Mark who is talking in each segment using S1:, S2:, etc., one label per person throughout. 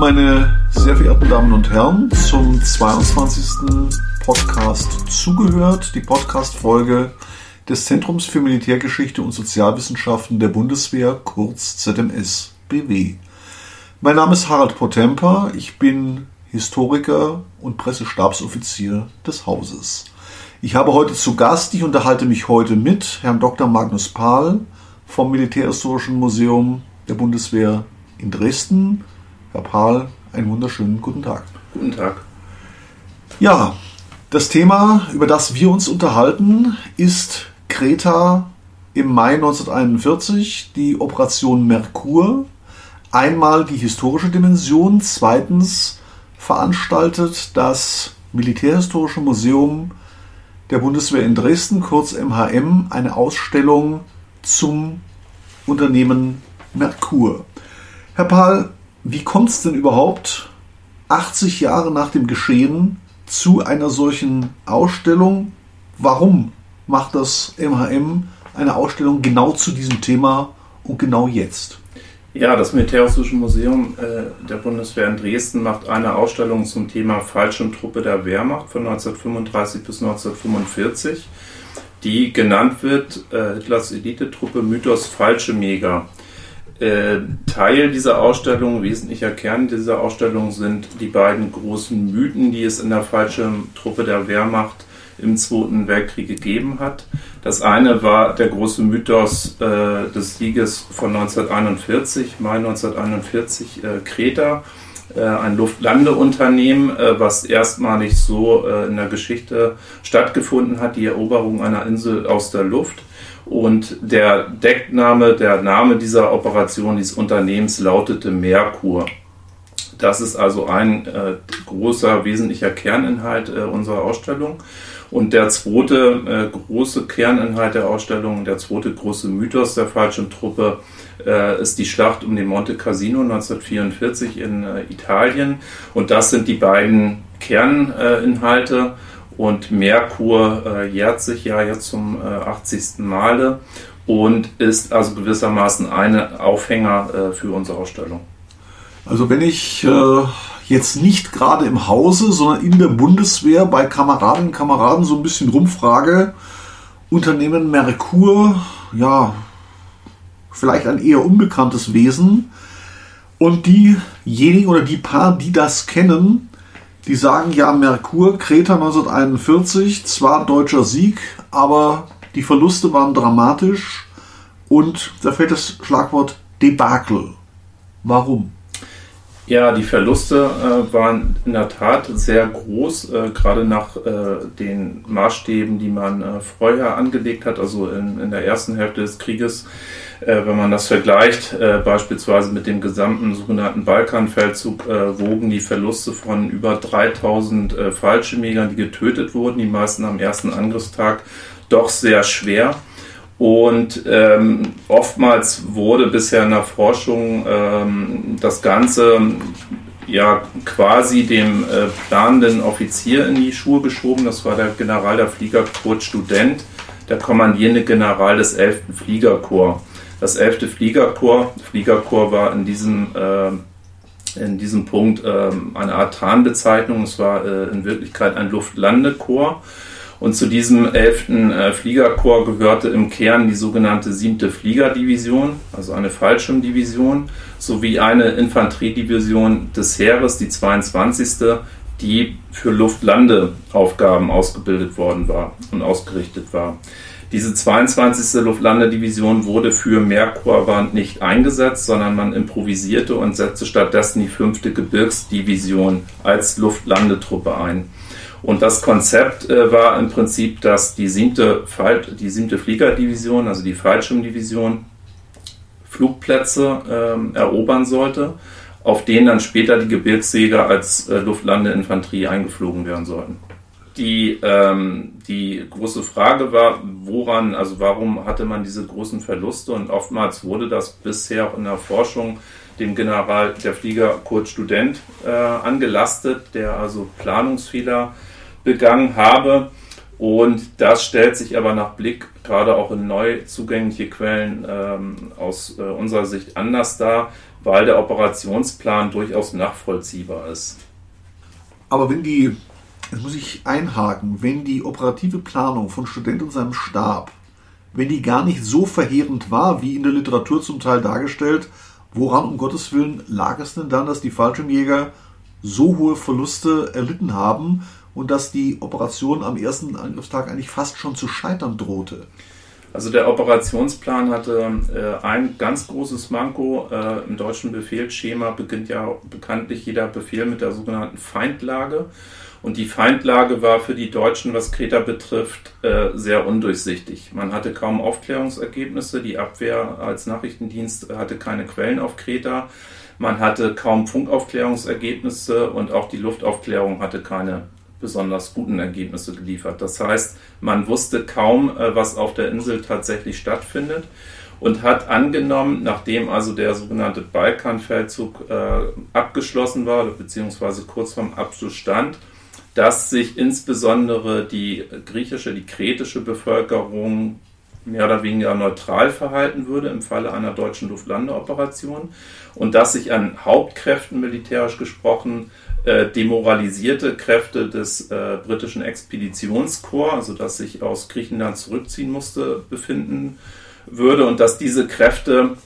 S1: meine sehr verehrten Damen und Herren, zum 22. Podcast Zugehört, die Podcast-Folge des Zentrums für Militärgeschichte und Sozialwissenschaften der Bundeswehr, kurz ZMS BW. Mein Name ist Harald Potemper, ich bin Historiker und Pressestabsoffizier des Hauses. Ich habe heute zu Gast, ich unterhalte mich heute mit Herrn Dr. Magnus Pahl vom Militärhistorischen Museum der Bundeswehr in Dresden. Herr Pahl, einen wunderschönen guten Tag.
S2: Guten Tag.
S1: Ja, das Thema, über das wir uns unterhalten, ist Kreta im Mai 1941, die Operation Merkur. Einmal die historische Dimension, zweitens veranstaltet das Militärhistorische Museum der Bundeswehr in Dresden, kurz MHM, eine Ausstellung zum Unternehmen Merkur. Herr Pahl, wie kommt es denn überhaupt 80 Jahre nach dem Geschehen zu einer solchen Ausstellung? Warum macht das MHM eine Ausstellung genau zu diesem Thema und genau jetzt?
S2: Ja, das Militärhistorische Museum äh, der Bundeswehr in Dresden macht eine Ausstellung zum Thema Fallschirmtruppe der Wehrmacht von 1935 bis 1945, die genannt wird äh, Hitlers Elitetruppe Mythos Fallschirmjäger. Äh, Teil dieser Ausstellung, wesentlicher Kern dieser Ausstellung sind die beiden großen Mythen, die es in der Fallschirmtruppe der Wehrmacht im Zweiten Weltkrieg gegeben hat. Das eine war der große Mythos äh, des Sieges von 1941, Mai 1941, äh, Kreta, ein Luftlandeunternehmen, äh, was erstmalig so äh, in der Geschichte stattgefunden hat, die Eroberung einer Insel aus der Luft. Und der Deckname, der Name dieser Operation, dieses Unternehmens lautete Merkur. Das ist also ein äh, großer, wesentlicher Kerninhalt äh, unserer Ausstellung. Und der zweite äh, große Kerninhalt der Ausstellung, der zweite große Mythos der Fallschirmtruppe, äh, ist die Schlacht um den Monte Cassino 1944 in äh, Italien. Und das sind die beiden Kerninhalte. Und Merkur äh, jährt sich ja jetzt zum 80. Male und ist also gewissermaßen ein Aufhänger für unsere Ausstellung.
S1: Also wenn ich jetzt nicht gerade im Hause, sondern in der Bundeswehr bei Kameradinnen und Kameraden so ein bisschen rumfrage, Unternehmen Merkur, ja, vielleicht ein eher unbekanntes Wesen. Und diejenigen oder die paar, die das kennen, die sagen ja, Merkur, Kreta 1941, zwar deutscher Sieg, aber die Verluste waren dramatisch und da fällt das Schlagwort Debakel. Warum?
S2: Ja, die Verluste äh, waren in der Tat sehr groß, äh, gerade nach äh, den Maßstäben, die man äh, vorher angelegt hat, also in, in, der ersten Hälfte des Krieges. Äh, wenn man das vergleicht, äh, beispielsweise mit dem gesamten sogenannten Balkanfeldzug, wogen die Verluste von über 3000 Fallschirmjägern, die getötet wurden, die meisten am ersten Angriffstag, doch sehr schwer. Und ähm, oftmals wurde bisher in der Forschung ähm, das Ganze ja quasi dem äh, planenden Offizier in die Schuhe geschoben. Das war der General der Fliegerkorps Student, der kommandierende General des 11. Fliegerkorps. Das 11. Fliegerkorps, Fliegerkorps war in diesem, äh, in diesem Punkt äh, eine Art Tarnbezeichnung. Es war äh, in Wirklichkeit ein Luftlandekorps und zu diesem 11. Äh, Fliegerkorps gehörte im Kern die sogenannte 7. Fliegerdivision, also eine Fallschirmdivision, sowie eine Infanteriedivision des Heeres, die 22. die für Luftlandeaufgaben ausgebildet worden war und ausgerichtet war. Diese 22. Luftlandedivision wurde für Merkur nicht eingesetzt, sondern man improvisierte und setzte stattdessen die 5. Gebirgsdivision als Luftlandetruppe ein. Und das Konzept äh, war im Prinzip, dass die siebte, die siebte Fliegerdivision, also die Fallschirmdivision, Flugplätze ähm, erobern sollte, auf denen dann später die Gebirgsjäger als äh, Luftlandeinfanterie eingeflogen werden sollten. Die, ähm, die große Frage war, woran, also warum hatte man diese großen Verluste? Und oftmals wurde das bisher auch in der Forschung dem General der Flieger Kurt Student äh, angelastet, der also Planungsfehler begangen habe. Und das stellt sich aber nach Blick gerade auch in neu zugängliche Quellen ähm, aus äh, unserer Sicht anders dar, weil der Operationsplan durchaus nachvollziehbar ist.
S1: Aber wenn die, jetzt muss ich einhaken, wenn die operative Planung von Student und seinem Stab, wenn die gar nicht so verheerend war, wie in der Literatur zum Teil dargestellt, woran um Gottes Willen lag es denn dann, dass die Fallschirmjäger so hohe Verluste erlitten haben und dass die Operation am ersten Angriffstag eigentlich fast schon zu scheitern drohte.
S2: Also der Operationsplan hatte äh, ein ganz großes Manko. Äh, Im deutschen Befehlsschema beginnt ja bekanntlich jeder Befehl mit der sogenannten Feindlage. Und die Feindlage war für die Deutschen, was Kreta betrifft, äh, sehr undurchsichtig. Man hatte kaum Aufklärungsergebnisse. Die Abwehr als Nachrichtendienst hatte keine Quellen auf Kreta. Man hatte kaum Funkaufklärungsergebnisse und auch die Luftaufklärung hatte keine besonders guten Ergebnisse geliefert. Das heißt, man wusste kaum, äh, was auf der Insel tatsächlich stattfindet und hat angenommen, nachdem also der sogenannte Balkanfeldzug äh, abgeschlossen war, beziehungsweise kurz vorm Abschluss stand, dass sich insbesondere die griechische, die kretische Bevölkerung mehr oder weniger neutral verhalten würde im Falle einer deutschen Luftlandeoperation und dass sich an Hauptkräften militärisch gesprochen äh, demoralisierte Kräfte des äh, britischen Expeditionskorps, also das sich aus Griechenland zurückziehen musste, befinden würde und dass diese Kräfte,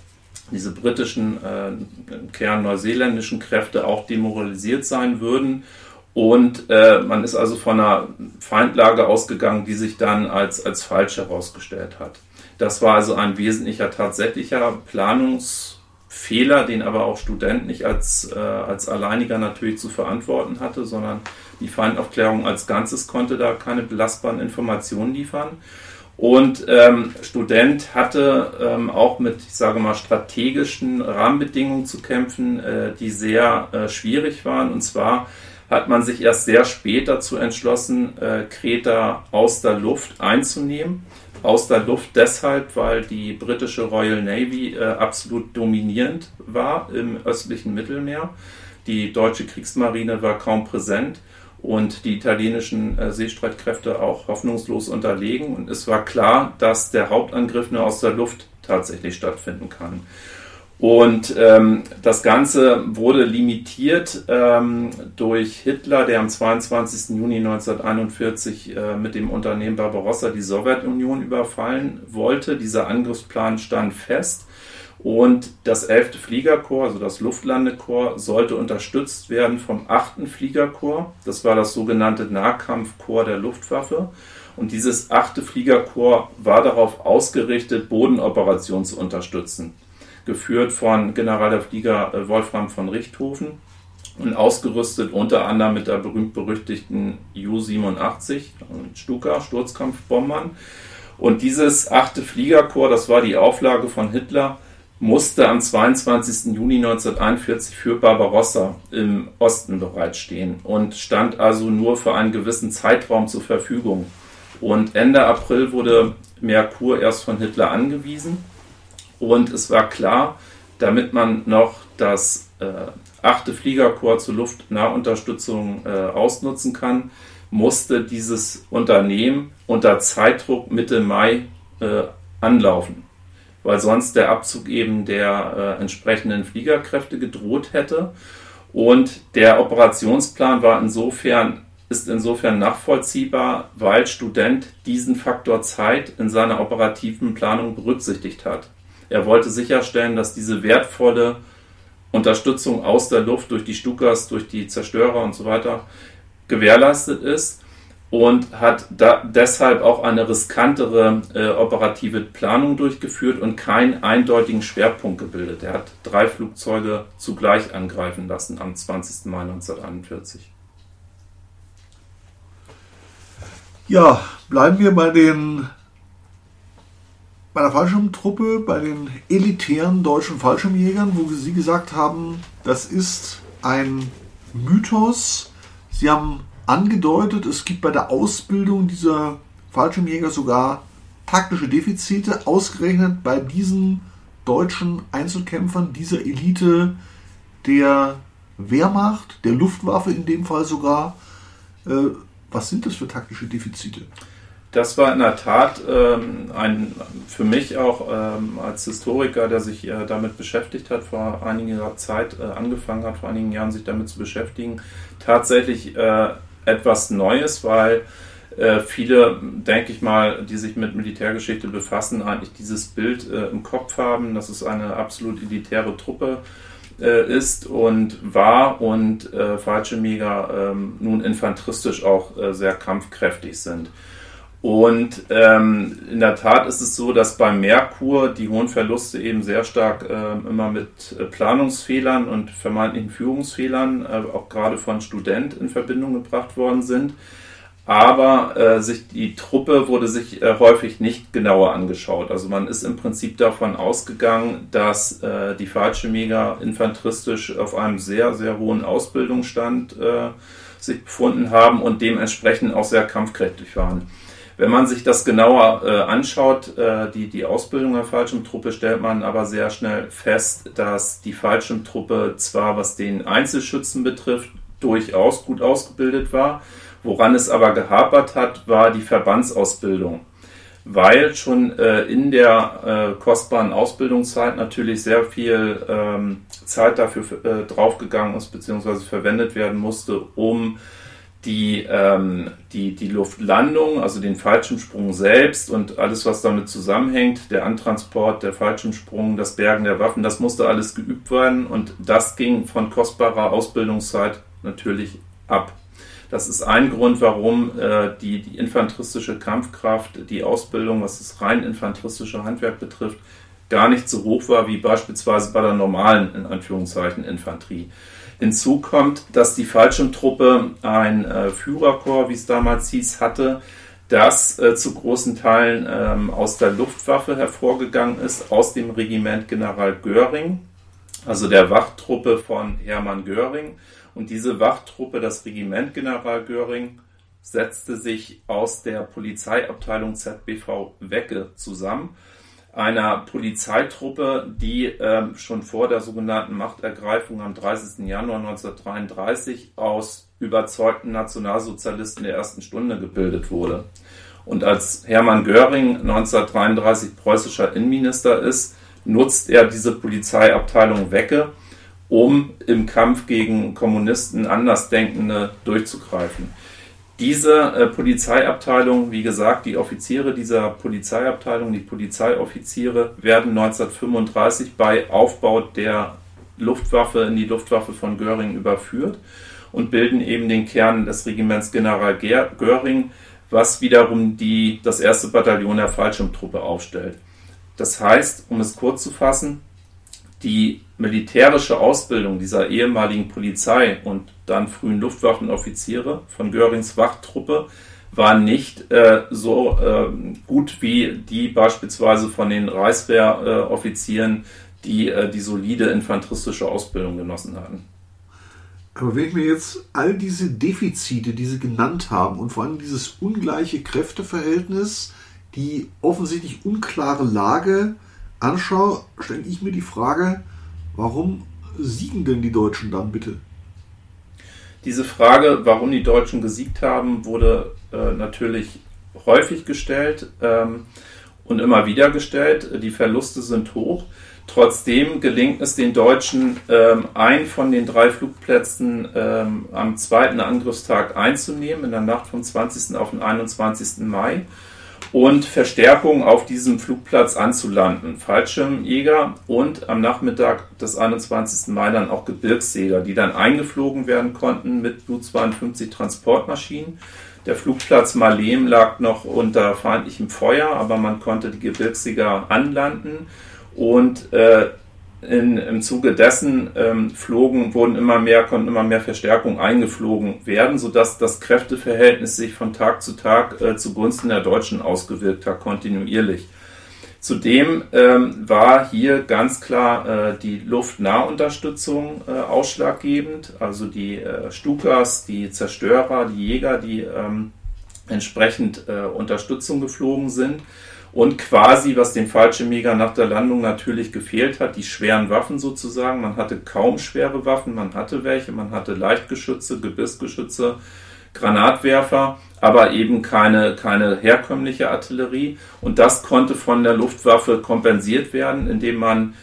S2: diese britischen, äh, im Kern neuseeländischen Kräfte auch demoralisiert sein würden. Und äh, man ist also von einer Feindlage ausgegangen, die sich dann als, als falsch herausgestellt hat. Das war also ein wesentlicher tatsächlicher Planungs- Fehler, den aber auch Student nicht als, äh, als alleiniger natürlich zu verantworten hatte, sondern die Feindaufklärung als Ganzes konnte da keine belastbaren Informationen liefern. Und ähm, Student hatte ähm, auch mit, ich sage mal, strategischen Rahmenbedingungen zu kämpfen, äh, die sehr äh, schwierig waren. Und zwar hat man sich erst sehr spät dazu entschlossen, äh, Kreta aus der Luft einzunehmen aus der Luft deshalb, weil die britische Royal Navy äh, absolut dominierend war im östlichen Mittelmeer. Die deutsche Kriegsmarine war kaum präsent und die italienischen äh, Seestreitkräfte auch hoffnungslos unterlegen. Und es war klar, dass der Hauptangriff nur aus der Luft tatsächlich stattfinden kann. Und ähm, das Ganze wurde limitiert ähm, durch Hitler, der am 22. Juni 1941 äh, mit dem Unternehmen Barbarossa die Sowjetunion überfallen wollte. Dieser Angriffsplan stand fest. Und das 11. Fliegerkorps, also das Luftlandekorps, sollte unterstützt werden vom 8. Fliegerkorps. Das war das sogenannte Nahkampfkorps der Luftwaffe. Und dieses 8. Fliegerkorps war darauf ausgerichtet, Bodenoperationen zu unterstützen geführt von General der Flieger äh, Wolfram von Richthofen und ausgerüstet unter anderem mit der berühmt-berüchtigten U-87 Stuka, Sturzkampfbombern. Und dieses achte Fliegerkorps, das war die Auflage von Hitler, musste am 22. Juni 1941 für Barbarossa im Osten bereitstehen und stand also nur für einen gewissen Zeitraum zur Verfügung. Und Ende April wurde Merkur erst von Hitler angewiesen und es war klar, damit man noch das äh, 8. Fliegerkorps zur Luftnahunterstützung äh, ausnutzen kann, musste dieses Unternehmen unter Zeitdruck Mitte Mai äh, anlaufen, weil sonst der Abzug eben der äh, entsprechenden Fliegerkräfte gedroht hätte. Und der Operationsplan war insofern ist insofern nachvollziehbar, weil Student diesen Faktor Zeit in seiner operativen Planung berücksichtigt hat. Er wollte sicherstellen, dass diese wertvolle Unterstützung aus der Luft durch die Stukas, durch die Zerstörer und so weiter gewährleistet ist und hat deshalb auch eine riskantere äh, operative Planung durchgeführt und keinen eindeutigen Schwerpunkt gebildet. Er hat drei Flugzeuge zugleich angreifen lassen am 20. Mai 1941.
S1: Ja, bleiben wir bei den bei der Fallschirmtruppe, bei den elitären deutschen Fallschirmjägern, wo Sie gesagt haben, das ist ein Mythos. Sie haben angedeutet, es gibt bei der Ausbildung dieser Fallschirmjäger sogar taktische Defizite, ausgerechnet bei diesen deutschen Einzelkämpfern, dieser Elite der Wehrmacht, der Luftwaffe in dem Fall sogar. Äh, was sind das für taktische Defizite?
S2: Das war in der Tat ähm, ein, für mich auch ähm, als Historiker, der sich äh, damit beschäftigt hat, vor einiger Zeit äh, angefangen hat, vor einigen Jahren sich damit zu beschäftigen, tatsächlich äh, etwas Neues, weil äh, viele, denke ich mal, die sich mit Militärgeschichte befassen, eigentlich dieses Bild äh, im Kopf haben, dass es eine absolut elitäre Truppe äh, ist und war und Fallschirmjäger ähm, nun infanteristisch auch sehr kampfkräftig sind. Und ähm, in der Tat ist es so, dass bei Merkur die hohen Verluste eben sehr stark äh, immer mit äh, Planungsfehlern und vermeintlichen Führungsfehlern, äh, auch gerade von Student in Verbindung gebracht worden sind. Aber äh, sich die Truppe wurde sich äh, häufig nicht genauer angeschaut. Also man ist im Prinzip davon ausgegangen, dass äh, die Fallschirmjäger infanteristisch auf einem sehr, sehr hohen Ausbildungsstand sich befunden haben und dementsprechend auch sehr kampfkräftig waren. Wenn man sich das genauer äh, anschaut, äh, die, die Ausbildung der Fallschirmtruppe, stellt man aber sehr schnell fest, dass die Fallschirmtruppe zwar was den Einzelschützen betrifft, durchaus gut ausgebildet war. Woran es aber gehapert hat, war die Verbandsausbildung. Weil schon äh, in der äh, kostbaren Ausbildungszeit natürlich sehr viel ähm, Zeit dafür äh, draufgegangen ist, beziehungsweise verwendet werden musste, um die, ähm, die, die Luftlandung, also den Fallschirmsprung selbst und alles, was damit zusammenhängt, der Antransport, der Fallschirmsprung, das Bergen der Waffen, das musste alles geübt werden und das ging von kostbarer Ausbildungszeit natürlich ab. Das ist ein Grund, warum äh, die, die infanteristische Kampfkraft, die Ausbildung, was das rein infanteristische Handwerk betrifft, gar nicht so hoch war wie beispielsweise bei der normalen, in Anführungszeichen, Infanterie. Hinzu kommt, dass die Fallschirmtruppe ein äh, Führerkorps, wie es damals hieß, hatte, das äh, zu großen Teilen ähm, aus der Luftwaffe hervorgegangen ist, aus dem Regiment General Göring, also der Wachtruppe von Hermann Göring. Und diese Wachtruppe, das Regiment General Göring, setzte sich aus der Polizeiabteilung ZBV Wecke zusammen einer Polizeitruppe, die ähm, schon vor der sogenannten Machtergreifung am 30. Januar 1933 aus überzeugten Nationalsozialisten der ersten Stunde gebildet wurde. Und als Hermann Göring 1933 preußischer Innenminister ist, nutzt er diese Polizeiabteilung Wecke, um im Kampf gegen Kommunisten Andersdenkende durchzugreifen. Diese äh, Polizeiabteilung, wie gesagt, die Offiziere dieser Polizeiabteilung, die Polizeioffiziere, werden 1935 bei Aufbau der Luftwaffe in die Luftwaffe von Göring überführt und bilden eben den Kern des Regiments General Göring, was wiederum die, das erste Bataillon der Fallschirmtruppe aufstellt. Das heißt, um es kurz zu fassen, die militärische Ausbildung dieser ehemaligen Polizei und dann frühen Luftwaffenoffiziere von Görings Wachtruppe war nicht äh, so äh, gut wie die beispielsweise von den Reichswehroffizieren, die äh, die solide infanteristische Ausbildung genossen hatten.
S1: Aber wenn ich mir jetzt all diese Defizite, die Sie genannt haben und vor allem dieses ungleiche Kräfteverhältnis, die offensichtlich unklare Lage anschaue, stelle ich mir die Frage, warum siegen denn die Deutschen dann bitte?
S2: Diese Frage, warum die Deutschen gesiegt haben, wurde äh, natürlich häufig gestellt ähm, und immer wieder gestellt. Die Verluste sind hoch. Trotzdem gelingt es den Deutschen, ähm, einen von den drei Flugplätzen ähm, am zweiten Angriffstag einzunehmen, in der Nacht vom 20. auf den 21. Mai und Verstärkung auf diesem Flugplatz anzulanden. Fallschirmjäger und am Nachmittag des 21. Mai dann auch Gebirgsjäger, die dann eingeflogen werden konnten mit U-52 Transportmaschinen. Der Flugplatz Malem lag noch unter feindlichem Feuer, aber man konnte die Gebirgsjäger anlanden und äh, in, im Zuge dessen ähm, flogen, wurden immer mehr, konnten immer mehr Verstärkungen eingeflogen werden, sodass das Kräfteverhältnis sich von Tag zu Tag äh, zugunsten der Deutschen ausgewirkt hat, kontinuierlich. Zudem ähm, war hier ganz klar äh, die Luftnahunterstützung äh, ausschlaggebend, also die äh, Stukas, die Zerstörer, die Jäger, die ähm, entsprechend äh, Unterstützung geflogen sind. Und quasi, was dem Fallschirmjäger nach der Landung natürlich gefehlt hat, die schweren Waffen sozusagen. Man hatte kaum schwere Waffen, man hatte welche, man hatte Leichtgeschütze, Gebissgeschütze, Granatwerfer, aber eben keine, keine herkömmliche Artillerie. Und das konnte von der Luftwaffe kompensiert werden, indem man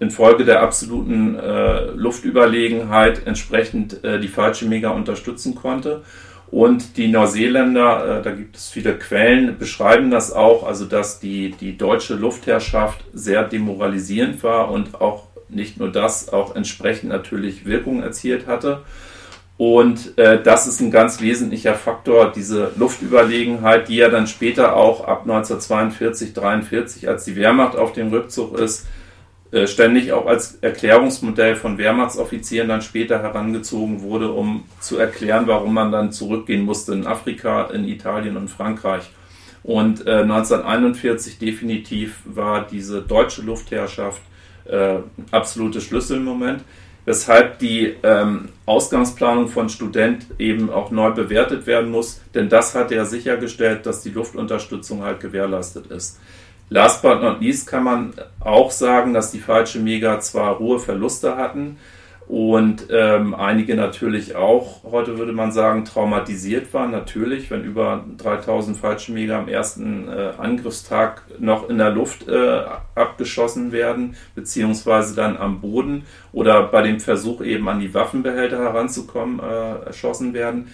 S2: infolge der absoluten äh, Luftüberlegenheit entsprechend äh, die Fallschirmjäger unterstützen konnte. Und die Neuseeländer, äh, da gibt es viele Quellen, beschreiben das auch, also dass die, die deutsche Luftherrschaft sehr demoralisierend war und auch nicht nur das, auch entsprechend natürlich Wirkung erzielt hatte. Und äh, das ist ein ganz wesentlicher Faktor, diese Luftüberlegenheit, die ja dann später auch ab 1942, 43, als die Wehrmacht auf dem Rückzug ist, äh, ständig auch als Erklärungsmodell von Wehrmachtsoffizieren dann später herangezogen wurde, um zu erklären, warum man dann zurückgehen musste in Afrika, in Italien und Frankreich. Und äh, 1941 definitiv war diese deutsche Luftherrschaft äh, absolutes Schlüsselmoment weshalb die ähm, Ausgangsplanung von Student eben auch neu bewertet werden muss, denn das hat ja sichergestellt, dass die Luftunterstützung halt gewährleistet ist. Last but not least kann man auch sagen, dass die falsche Mega zwar hohe Verluste hatten, und ähm, einige natürlich auch, heute würde man sagen, traumatisiert waren. Natürlich, wenn über 3000 Fallschirmjäger am ersten äh, Angriffstag noch in der Luft äh, abgeschossen werden, beziehungsweise dann am Boden oder bei dem Versuch eben an die Waffenbehälter heranzukommen, äh, erschossen werden,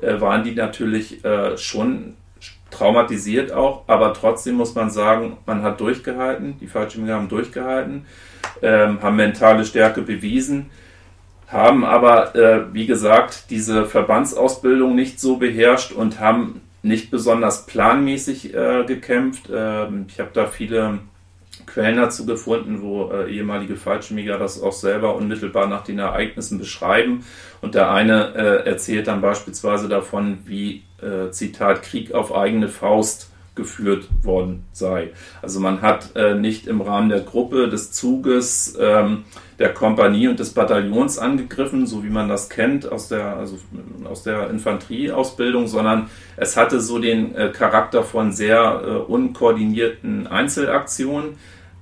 S2: äh, waren die natürlich äh, schon traumatisiert auch, aber trotzdem muss man sagen, man hat durchgehalten, die Fallschirmjäger haben durchgehalten, ähm, haben mentale Stärke bewiesen haben aber, äh, wie gesagt, diese Verbandsausbildung nicht so beherrscht und haben nicht besonders planmäßig äh, gekämpft. Ähm, ich habe da viele Quellen dazu gefunden, wo äh, ehemalige Fallschirmjäger das auch selber unmittelbar nach den Ereignissen beschreiben. Und der eine äh, erzählt dann beispielsweise davon, wie, äh, Zitat, Krieg auf eigene Faust geführt worden sei. Also man hat äh, nicht im Rahmen der Gruppe, des Zuges, ähm, der Kompanie und des Bataillons angegriffen, so wie man das kennt aus der, also aus der Infanterieausbildung, sondern es hatte so den äh, Charakter von sehr äh, unkoordinierten Einzelaktionen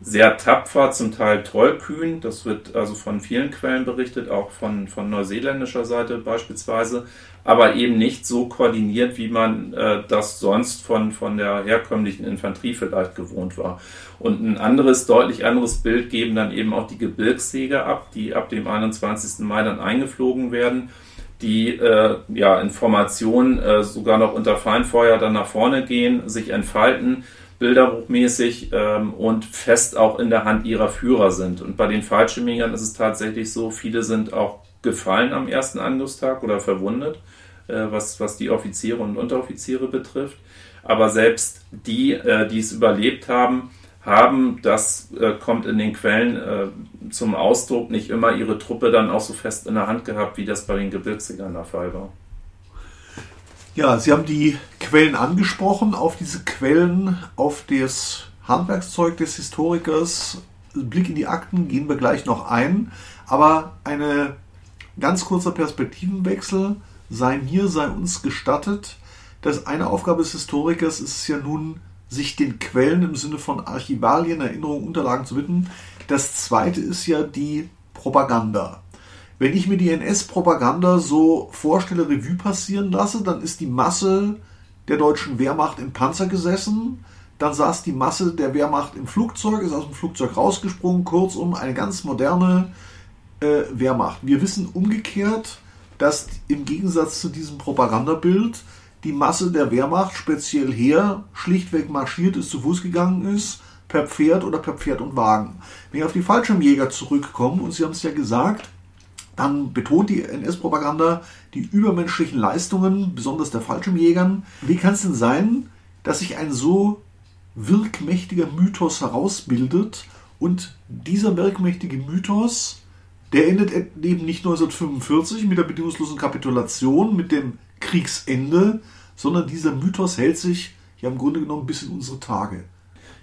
S2: sehr tapfer, zum Teil tollkühn. Das wird also von vielen Quellen berichtet, auch von, von neuseeländischer Seite beispielsweise, aber eben nicht so koordiniert, wie man äh, das sonst von, von der herkömmlichen Infanterie vielleicht gewohnt war. Und ein anderes, deutlich anderes Bild geben dann eben auch die Gebirgsjäger ab, die ab dem 21. Mai dann eingeflogen werden die äh, ja in Formation äh, sogar noch unter Feindfeuer dann nach vorne gehen, sich entfalten bilderbuchmäßig ähm, und fest auch in der Hand ihrer Führer sind. Und bei den Fallschirmjägern ist es tatsächlich so, viele sind auch gefallen am ersten Angriffstag oder verwundet, äh, was, was die Offiziere und Unteroffiziere betrifft. Aber selbst die, äh, die es überlebt haben, haben, das äh, kommt in den Quellen äh, zum Ausdruck, nicht immer ihre Truppe dann auch so fest in der Hand gehabt, wie das bei den Gebirgsigern der Fall war.
S1: Ja, Sie haben die Quellen angesprochen. Auf diese Quellen, auf das Handwerkszeug des Historikers, Blick in die Akten gehen wir gleich noch ein. Aber eine ganz kurzer Perspektivenwechsel sei mir, sei uns gestattet. dass eine Aufgabe des Historikers ist es ja nun, sich den Quellen im Sinne von Archivalien, Erinnerungen, Unterlagen zu widmen. Das zweite ist ja die Propaganda. Wenn ich mir die NS-Propaganda so vorstelle, Revue passieren lasse, dann ist die Masse der deutschen Wehrmacht im Panzer gesessen, dann saß die Masse der Wehrmacht im Flugzeug, ist aus dem Flugzeug rausgesprungen, kurzum eine ganz moderne äh, Wehrmacht. Wir wissen umgekehrt, dass im Gegensatz zu diesem Propagandabild die Masse der Wehrmacht, speziell her, schlichtweg marschiert ist, zu Fuß gegangen ist, per Pferd oder per Pferd und Wagen. Wenn wir auf die Fallschirmjäger zurückkommen, und Sie haben es ja gesagt, dann betont die NS-Propaganda die übermenschlichen Leistungen, besonders der Fallschirmjägern. Wie kann es denn sein, dass sich ein so wirkmächtiger Mythos herausbildet und dieser wirkmächtige Mythos, der endet eben nicht 1945 mit der bedingungslosen Kapitulation, mit dem Kriegsende, sondern dieser Mythos hält sich ja im Grunde genommen bis in unsere Tage.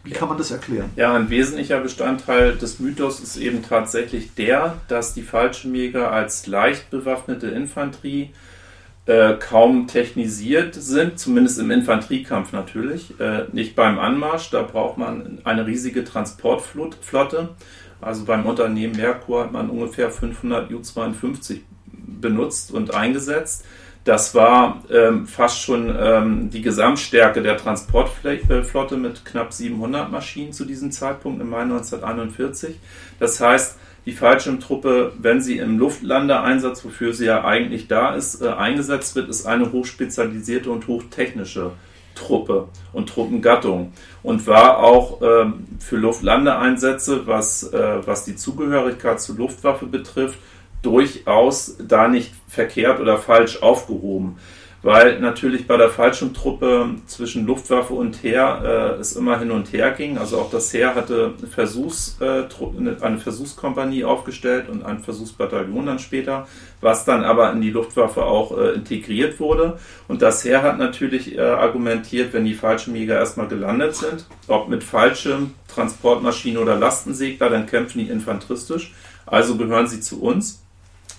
S1: Wie kann man das erklären?
S2: Ja, ein wesentlicher Bestandteil des Mythos ist eben tatsächlich der, dass die Fallschirmjäger als leicht bewaffnete Infanterie äh, kaum technisiert sind, zumindest im Infanteriekampf natürlich. Äh, nicht beim Anmarsch, da braucht man eine riesige Transportflotte. Also beim Unternehmen Merkur hat man ungefähr 500 U-52 benutzt und eingesetzt. Das war ähm, fast schon ähm, die Gesamtstärke der Transportflotte mit knapp 700 Maschinen zu diesem Zeitpunkt im Mai 1941. Das heißt, die Fallschirmtruppe, wenn sie im Luftlandeeinsatz, wofür sie ja eigentlich da ist, äh, eingesetzt wird, ist eine hochspezialisierte und hochtechnische Truppe und Truppengattung und war auch ähm, für Luftlandeeinsätze, was, äh, was die Zugehörigkeit zur Luftwaffe betrifft, durchaus da nicht verkehrt oder falsch aufgehoben weil natürlich bei der Fallschirmtruppe zwischen Luftwaffe und Heer äh, es immer hin und her ging. Also auch das Heer hatte Versuchs, äh, eine Versuchskompanie aufgestellt und ein Versuchsbataillon dann später, was dann aber in die Luftwaffe auch äh, integriert wurde. Und das Heer hat natürlich äh, argumentiert, wenn die Fallschirmjäger erstmal gelandet sind, ob mit Fallschirm, Transportmaschine oder Lastensegler, dann kämpfen die infanteristisch. Also gehören sie zu uns.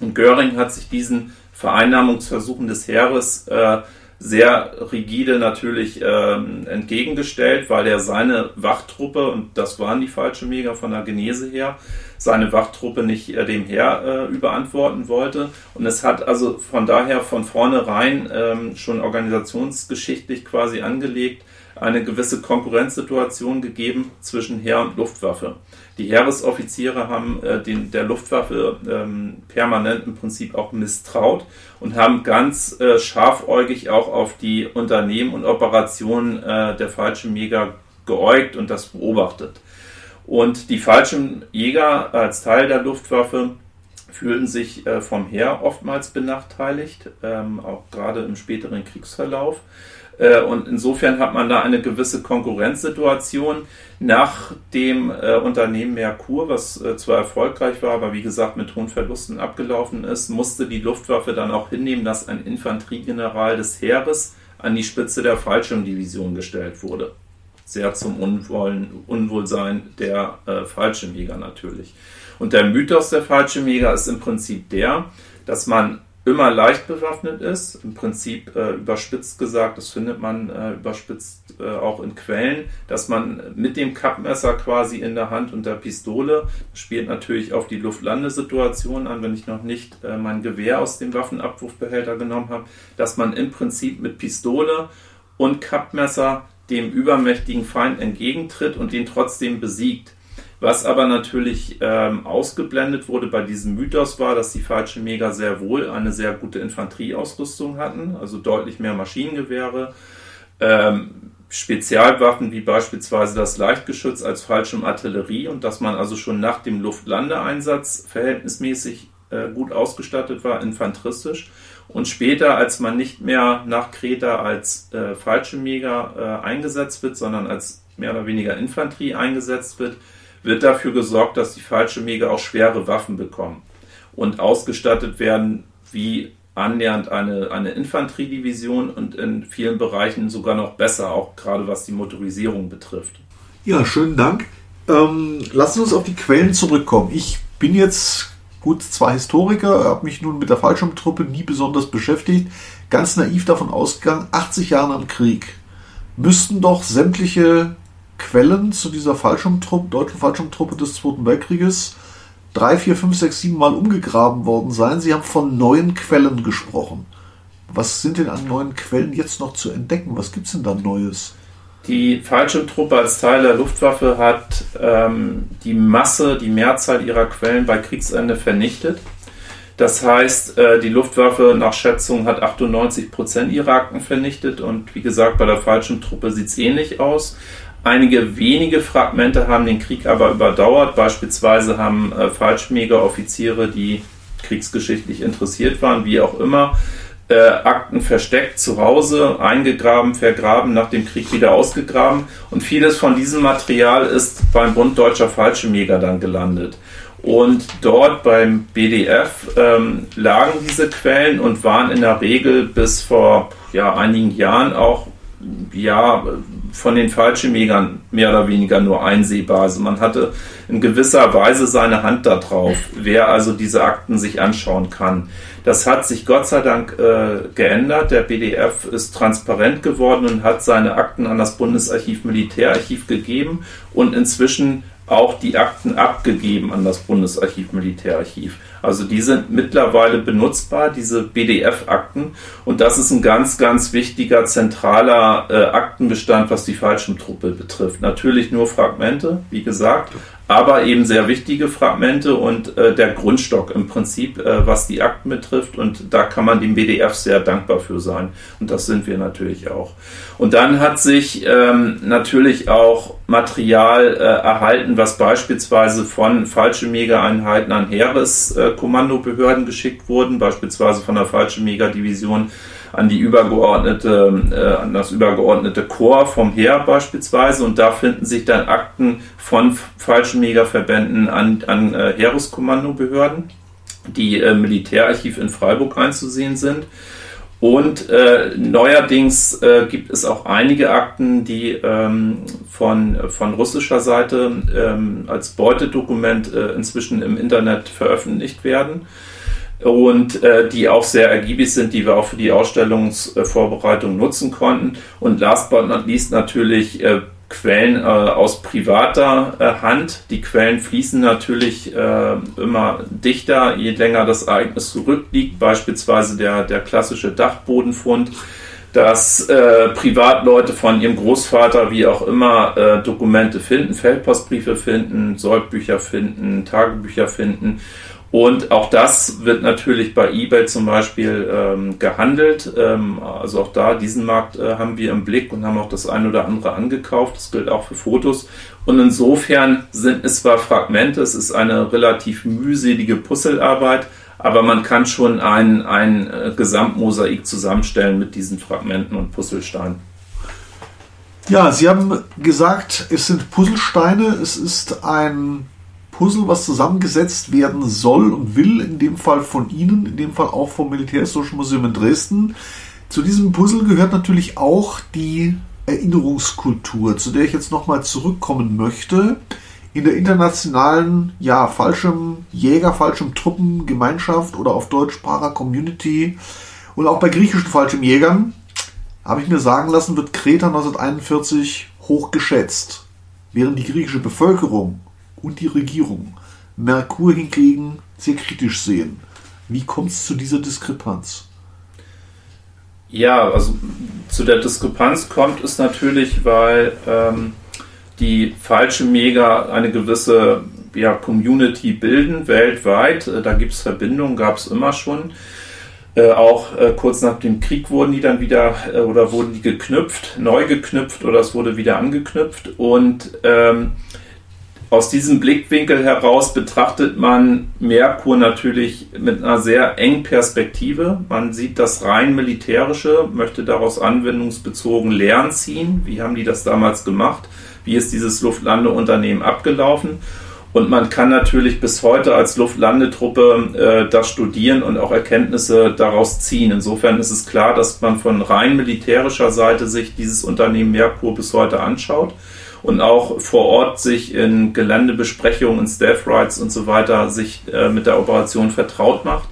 S2: Und Göring hat sich diesen Vereinnahmungsversuchen des Heeres äh, sehr rigide natürlich ähm, entgegengestellt, weil er seine Wachtruppe, und das waren die Fallschirmjäger von der Genese her, seine Wachtruppe nicht äh, dem Heer äh, überantworten wollte. Und es hat also von daher von vornherein ähm, schon organisationsgeschichtlich quasi angelegt, eine gewisse Konkurrenzsituation gegeben zwischen Heer und Luftwaffe. Die Heeresoffiziere haben äh, den, der Luftwaffe ähm, permanent im Prinzip auch misstraut und haben ganz äh, scharfäugig auch auf die Unternehmen und Operationen äh, der Fallschirmjäger geäugt und das beobachtet. Und die Fallschirmjäger als Teil der Luftwaffe fühlten sich äh, vom Heer oftmals benachteiligt, ähm, auch gerade im späteren Kriegsverlauf. Äh, und insofern hat man da eine gewisse Konkurrenzsituation. Nach dem äh, Unternehmen Merkur, was äh, zwar erfolgreich war, aber wie gesagt mit hohen Verlusten abgelaufen ist, musste die Luftwaffe dann auch hinnehmen, dass ein Infanteriegeneral des Heeres an die Spitze der Fallschirmdivision gestellt wurde. Sehr zum Unwohlen, Unwohlsein der äh, Fallschirmjäger natürlich. Und der Mythos der Fallschirmjäger ist im Prinzip der, dass man immer leicht bewaffnet ist. Im Prinzip äh, überspitzt gesagt, das findet man äh, überspitzt äh, auch in Quellen, dass man mit dem Kappmesser quasi in der Hand und der Pistole, spielt natürlich auf die Luftlandesituation an, wenn ich noch nicht äh, mein Gewehr aus dem Waffenabwurfbehälter genommen habe, dass man im Prinzip mit Pistole und Kappmesser dem übermächtigen Feind entgegentritt und den trotzdem besiegt. Was aber natürlich ähm, ausgeblendet wurde bei diesem Mythos war, dass die Fallschirmjäger sehr wohl eine sehr gute Infanterieausrüstung hatten, also deutlich mehr Maschinengewehre, ähm, Spezialwaffen wie beispielsweise das Leichtgeschütz als Fallschirmartillerie und dass man also schon nach dem Luftlandeeinsatz verhältnismäßig äh, gut ausgestattet war, infanteristisch. Und später, als man nicht mehr nach Kreta als äh, Fallschirmjäger äh, eingesetzt wird, sondern als mehr oder weniger Infanterie eingesetzt wird, wird dafür gesorgt, dass die Fallschirmjäger auch schwere Waffen bekommen und ausgestattet werden wie annähernd eine, eine Infanteriedivision und in vielen Bereichen sogar noch besser, auch gerade was die Motorisierung betrifft.
S1: Ja, schönen Dank. Ähm, lassen uns auf die Quellen zurückkommen. Ich bin jetzt gut zwar Historiker, habe mich nun mit der Fallschirmtruppe nie besonders beschäftigt, ganz naiv davon ausgegangen, 80 Jahre am Krieg müssten doch sämtliche Quellen zu dieser Fallschirmtruppe, deutschen Fallschirmtruppe des Zweiten Weltkrieges drei, vier, fünf, sechs, sieben Mal umgegraben worden sein. Sie haben von neuen Quellen gesprochen. Was sind denn an neuen Quellen jetzt noch zu entdecken? Was gibt es denn da Neues?
S2: Die Fallschirmtruppe als Teil der Luftwaffe hat ähm, die Masse, die Mehrzahl ihrer Quellen bei Kriegsende vernichtet. Das heißt, äh, die Luftwaffe nach Schätzung hat 98 Prozent ihrer Akten vernichtet und wie gesagt, bei der Fallschirmtruppe sieht es ähnlich aus. Einige wenige Fragmente haben den Krieg aber überdauert. Beispielsweise haben äh, Fallschirmjäger-Offiziere, die kriegsgeschichtlich interessiert waren, wie auch immer, äh, Akten versteckt zu Hause, eingegraben, vergraben, nach dem Krieg wieder ausgegraben. Und vieles von diesem Material ist beim Bund Deutscher Fallschirmjäger dann gelandet. Und dort beim BDF ähm, lagen diese Quellen und waren in der Regel bis vor ja, einigen Jahren auch ja, von den Fallschirmjägern mehr oder weniger nur einsehbar. Also man hatte in gewisser Weise seine Hand da drauf, wer also diese Akten sich anschauen kann. Das hat sich Gott sei Dank äh, geändert. Der BDF ist transparent geworden und hat seine Akten an das Bundesarchiv Militärarchiv gegeben und inzwischen auch die Akten abgegeben an das Bundesarchiv Militärarchiv. Also die sind mittlerweile benutzbar, diese BDF-Akten. Und das ist ein ganz, ganz wichtiger zentraler äh, Aktenbestand, was die Fallschirmtruppe betrifft. Natürlich nur Fragmente, wie gesagt, aber eben sehr wichtige Fragmente und äh, der Grundstock im Prinzip, äh, was die Akten betrifft. Und da kann man dem BDF sehr dankbar für sein. Und das sind wir natürlich auch. Und dann hat sich ähm, natürlich auch Material äh, erhalten, was beispielsweise von Fallschirmjägereinheiten an Heereskommandobehörden geschickt wurden, beispielsweise von der Fallschirmjägerdivision an die übergeordnete, äh, an das übergeordnete Korps vom Heer beispielsweise. Und da finden sich dann Akten von Fallschirmjägerverbänden an, an äh, Heereskommandobehörden, die äh, Militärarchiv in Freiburg einzusehen sind. Und äh, neuerdings äh, gibt es auch einige Akten, die ähm, von, von russischer Seite ähm, als Beutedokument äh, inzwischen im Internet veröffentlicht werden und äh, die auch sehr ergiebig sind, die wir auch für die Ausstellungsvorbereitung nutzen konnten. Und last but not least natürlich äh, Quellen äh, aus privater äh, Hand. Die Quellen fließen natürlich äh, immer dichter, je länger das Ereignis zurückliegt. Beispielsweise der, der klassische Dachbodenfund dass äh, Privatleute von ihrem Großvater, wie auch immer, äh, Dokumente finden, Feldpostbriefe finden, Soldbücher finden, Tagebücher finden und auch das wird natürlich bei eBay zum Beispiel ähm, gehandelt. Ähm, also auch da, diesen Markt äh, haben wir im Blick und haben auch das ein oder andere angekauft. Das gilt auch für Fotos. Und insofern sind es zwar Fragmente, es ist eine relativ mühselige Puzzlearbeit, aber man kann schon ein, ein äh, Gesamtmosaik zusammenstellen mit diesen Fragmenten und Puzzlesteinen.
S1: Ja, Sie haben gesagt, es sind Puzzlesteine, es ist ein Puzzle, was zusammengesetzt werden soll und will, in dem Fall von Ihnen, in dem Fall auch vom Militärhistorischen Museum in Dresden. Zu diesem Puzzle gehört natürlich auch die Erinnerungskultur, zu der ich jetzt nochmal zurückkommen möchte. In der internationalen, ja, Fallschirmjäger, Fallschirmtruppengemeinschaft oder auf Deutsch Para-Community und auch bei griechischen Fallschirmjägern, habe ich mir sagen lassen, wird Kreta 1941 hoch geschätzt. Während die griechische Bevölkerung und die Regierung Merkur hingegen sehr kritisch sehen. Wie kommt es zu dieser Diskrepanz?
S2: Ja, also zu der Diskrepanz kommt es natürlich, weil ähm, die falsche Mega eine gewisse ja, Community bilden weltweit. Äh, da gibt es Verbindungen, gab es immer schon. Äh, auch äh, kurz nach dem Krieg wurden die dann wieder äh, oder wurden die geknüpft, neu geknüpft oder es wurde wieder angeknüpft. Und ähm, aus diesem Blickwinkel heraus betrachtet man Merkur natürlich mit einer sehr engen Perspektive. Man sieht das rein militärische, möchte daraus anwendungsbezogen Lernen ziehen. Wie haben die das damals gemacht? Wie ist dieses Luftlandeunternehmen abgelaufen? Und man kann natürlich bis heute als Luftlandetruppe äh, das studieren und auch Erkenntnisse daraus ziehen. Insofern ist es klar, dass man von rein militärischer Seite sich dieses Unternehmen Merkur bis heute anschaut und auch vor Ort sich in Geländebesprechungen, in Staff Rights und so weiter sich äh, mit der Operation vertraut macht.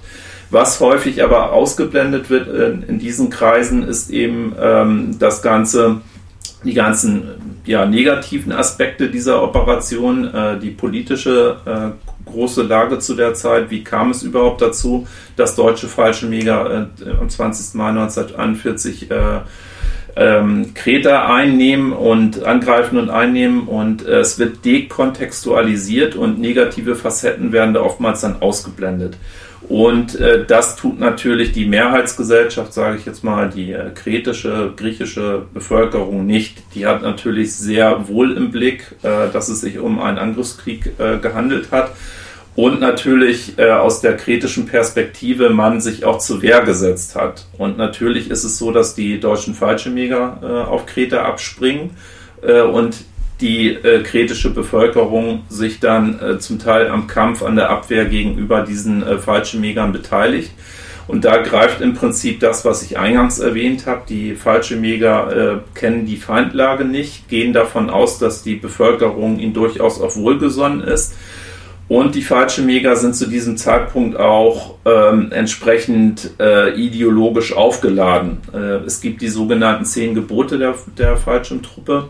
S2: Was häufig aber ausgeblendet wird in, in diesen Kreisen, ist eben ähm, das Ganze, die ganzen ja, negativen Aspekte dieser Operation, äh, die politische äh, große Lage zu der Zeit. Wie kam es überhaupt dazu, dass deutsche Fallschirmjäger äh, am 20. Mai 1941 äh, ähm, Kreta einnehmen und angreifen und einnehmen und äh, es wird dekontextualisiert und negative Facetten werden da oftmals dann ausgeblendet. Und äh, das tut natürlich die Mehrheitsgesellschaft, sage ich jetzt mal, die äh, kretische, griechische Bevölkerung nicht. Die hat natürlich sehr wohl im Blick, äh, dass es sich um einen Angriffskrieg äh, gehandelt hat und natürlich äh, aus der kritischen Perspektive man sich auch zur Wehr gesetzt hat. Und natürlich ist es so, dass die deutschen Fallschirmjäger äh, auf Kreta abspringen äh, und die äh, kretische Bevölkerung sich dann äh, zum Teil am Kampf, an der Abwehr gegenüber diesen äh, Fallschirmjägern beteiligt. Und da greift im Prinzip das, was ich eingangs erwähnt habe. Die Fallschirmjäger äh, kennen die Feindlage nicht, gehen davon aus, dass die Bevölkerung ihnen durchaus auch wohlgesonnen ist und die Fallschirmjäger sind zu diesem Zeitpunkt auch ähm, entsprechend äh, ideologisch aufgeladen. Äh, es gibt die sogenannten zehn Gebote der, der Fallschirmtruppe.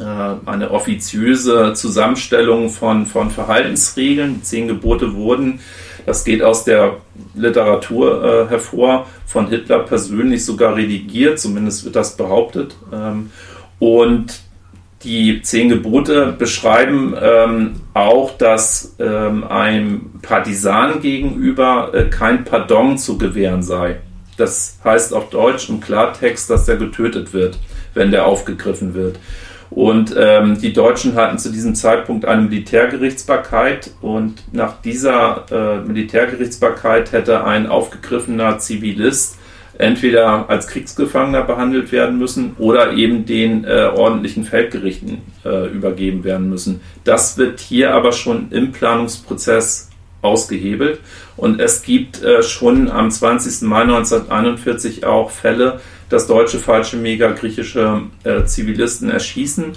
S2: äh, eine offiziöse Zusammenstellung von, von Verhaltensregeln. Die zehn Gebote wurden, das geht aus der Literatur äh, hervor, von Hitler persönlich sogar redigiert, zumindest wird das behauptet. Ähm, und die zehn Gebote beschreiben ähm, auch, dass ähm, einem Partisan gegenüber äh, kein Pardon zu gewähren sei. Das heißt auf Deutsch im Klartext, dass er getötet wird, wenn der aufgegriffen wird. Und ähm, die Deutschen hatten zu diesem Zeitpunkt eine Militärgerichtsbarkeit und nach dieser äh, Militärgerichtsbarkeit hätte ein aufgegriffener Zivilist entweder als Kriegsgefangener behandelt werden müssen oder eben den äh, ordentlichen Feldgerichten äh, übergeben werden müssen. Das wird hier aber schon im Planungsprozess ausgehebelt und es gibt äh, schon am 20. Mai 1941 auch Fälle, dass deutsche Fallschirmjäger griechische äh, Zivilisten erschießen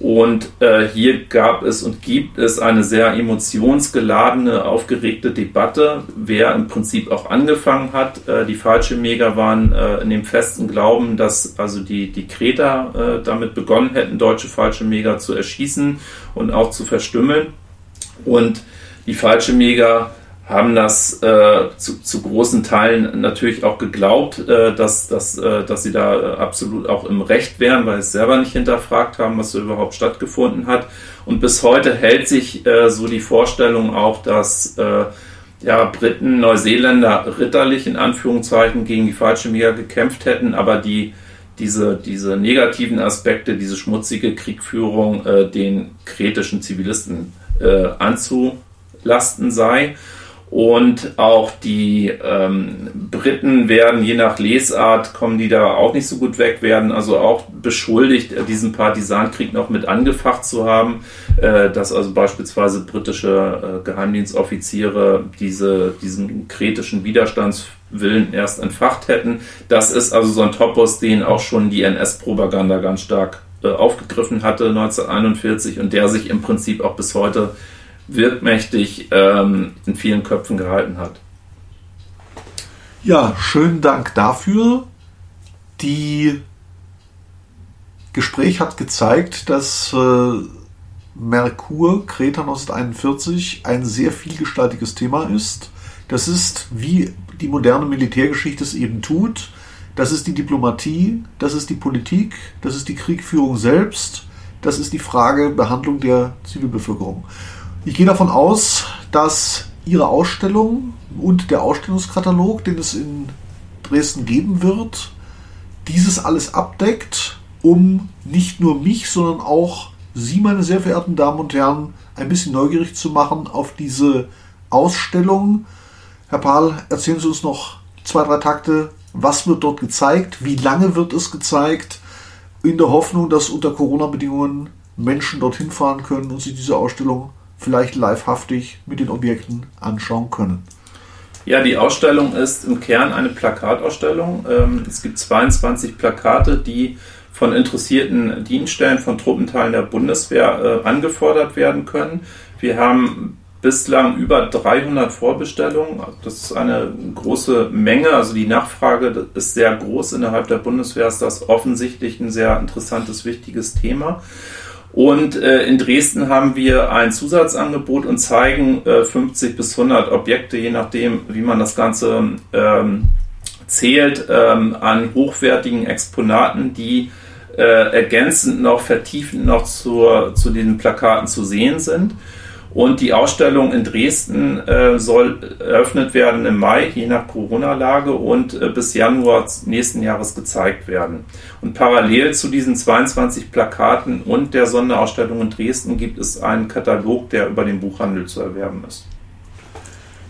S2: und äh, hier gab es und gibt es eine sehr emotionsgeladene, aufgeregte Debatte, wer im Prinzip auch angefangen hat. Äh, die Fallschirmjäger waren äh, in dem festen Glauben, dass also die, die Kreter äh, damit begonnen hätten, deutsche Fallschirmjäger zu erschießen und auch zu verstümmeln. Und die Fallschirmjäger haben das äh, zu, zu, großen Teilen natürlich auch geglaubt, äh, dass, dass, äh, dass sie da äh, absolut auch im Recht wären, weil sie es selber nicht hinterfragt haben, was so überhaupt stattgefunden hat. Und bis heute hält sich äh, so die Vorstellung auch, dass äh, ja, Briten, Neuseeländer ritterlich in Anführungszeichen gegen die Fallschirmjäger gekämpft hätten, aber die diese, diese negativen Aspekte, diese schmutzige Kriegführung den kretischen Zivilisten anzulasten sei. Und auch die ähm, Briten werden, je nach Lesart, kommen die da auch nicht so gut weg, werden also auch beschuldigt, diesen Partisankrieg noch mit angefacht zu haben, äh, dass also beispielsweise britische äh, Geheimdienstoffiziere diese, diesen kretischen Widerstandswillen erst entfacht hätten. Das ist also so ein Topos, den auch schon die NS-Propaganda ganz stark äh, aufgegriffen hatte 1941 und der sich im Prinzip auch bis heute wirkmächtig ähm, in vielen Köpfen gehalten hat.
S1: Ja, schönen Dank dafür. Die Gespräch hat gezeigt, dass äh, Merkur, Kreta 1941, ein sehr vielgestaltiges Thema ist. Das ist, wie die moderne Militärgeschichte es eben tut, das ist die Diplomatie, das ist die Politik, das ist die Kriegführung selbst, das ist die Frage Behandlung der Zivilbevölkerung. Ich gehe davon aus, dass Ihre Ausstellung und der Ausstellungskatalog, den es in Dresden geben wird, dieses alles abdeckt, um nicht nur mich, sondern auch Sie, meine sehr verehrten Damen und Herren, ein bisschen neugierig zu machen auf diese Ausstellung. Herr Pahl, erzählen Sie uns noch zwei, drei Takte. Was wird dort gezeigt? Wie lange wird es gezeigt? In der Hoffnung, dass unter Corona-Bedingungen Menschen dorthin fahren können und sich diese Ausstellung vielleicht livehaftig mit den Objekten anschauen können.
S2: Ja, die Ausstellung ist im Kern eine Plakatausstellung. Ähm, es gibt 22 Plakate, die von interessierten Dienststellen von Truppenteilen der Bundeswehr äh, angefordert werden können. Wir haben bislang über 300 Vorbestellungen. Das ist eine große Menge. Also die Nachfrage ist sehr groß innerhalb der Bundeswehr. Ist das offensichtlich ein sehr interessantes, wichtiges Thema. Und äh, in Dresden haben wir ein Zusatzangebot und zeigen äh, 50 bis 100 Objekte, je nachdem, wie man das Ganze ähm, zählt, ähm, an hochwertigen Exponaten, die äh, ergänzend noch, vertiefend noch zur, zu den Plakaten zu sehen sind. Und die Ausstellung in Dresden äh, soll eröffnet werden im Mai, je nach Corona-Lage, und äh, bis Januar nächsten Jahres gezeigt werden. Und parallel zu diesen 22 Plakaten und der Sonderausstellung in Dresden gibt es einen Katalog, der über den Buchhandel zu erwerben ist.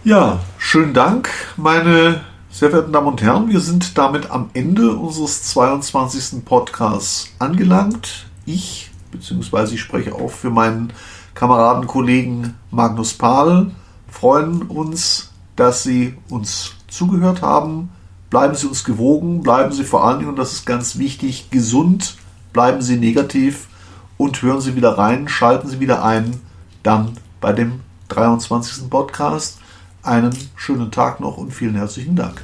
S1: Ja, schönen Dank, meine sehr verehrten Damen und Herren. Wir sind damit am Ende unseres 22. Podcasts angelangt. Ich, beziehungsweise ich spreche auch für meinen Kameraden, Kollegen Magnus Pahl freuen uns, dass Sie uns zugehört haben. Bleiben Sie uns gewogen, bleiben Sie vor allen Dingen, und das ist ganz wichtig, gesund, bleiben Sie negativ und hören Sie wieder rein, schalten Sie wieder ein, dann bei dem 23. Podcast. Einen schönen Tag noch und vielen herzlichen Dank.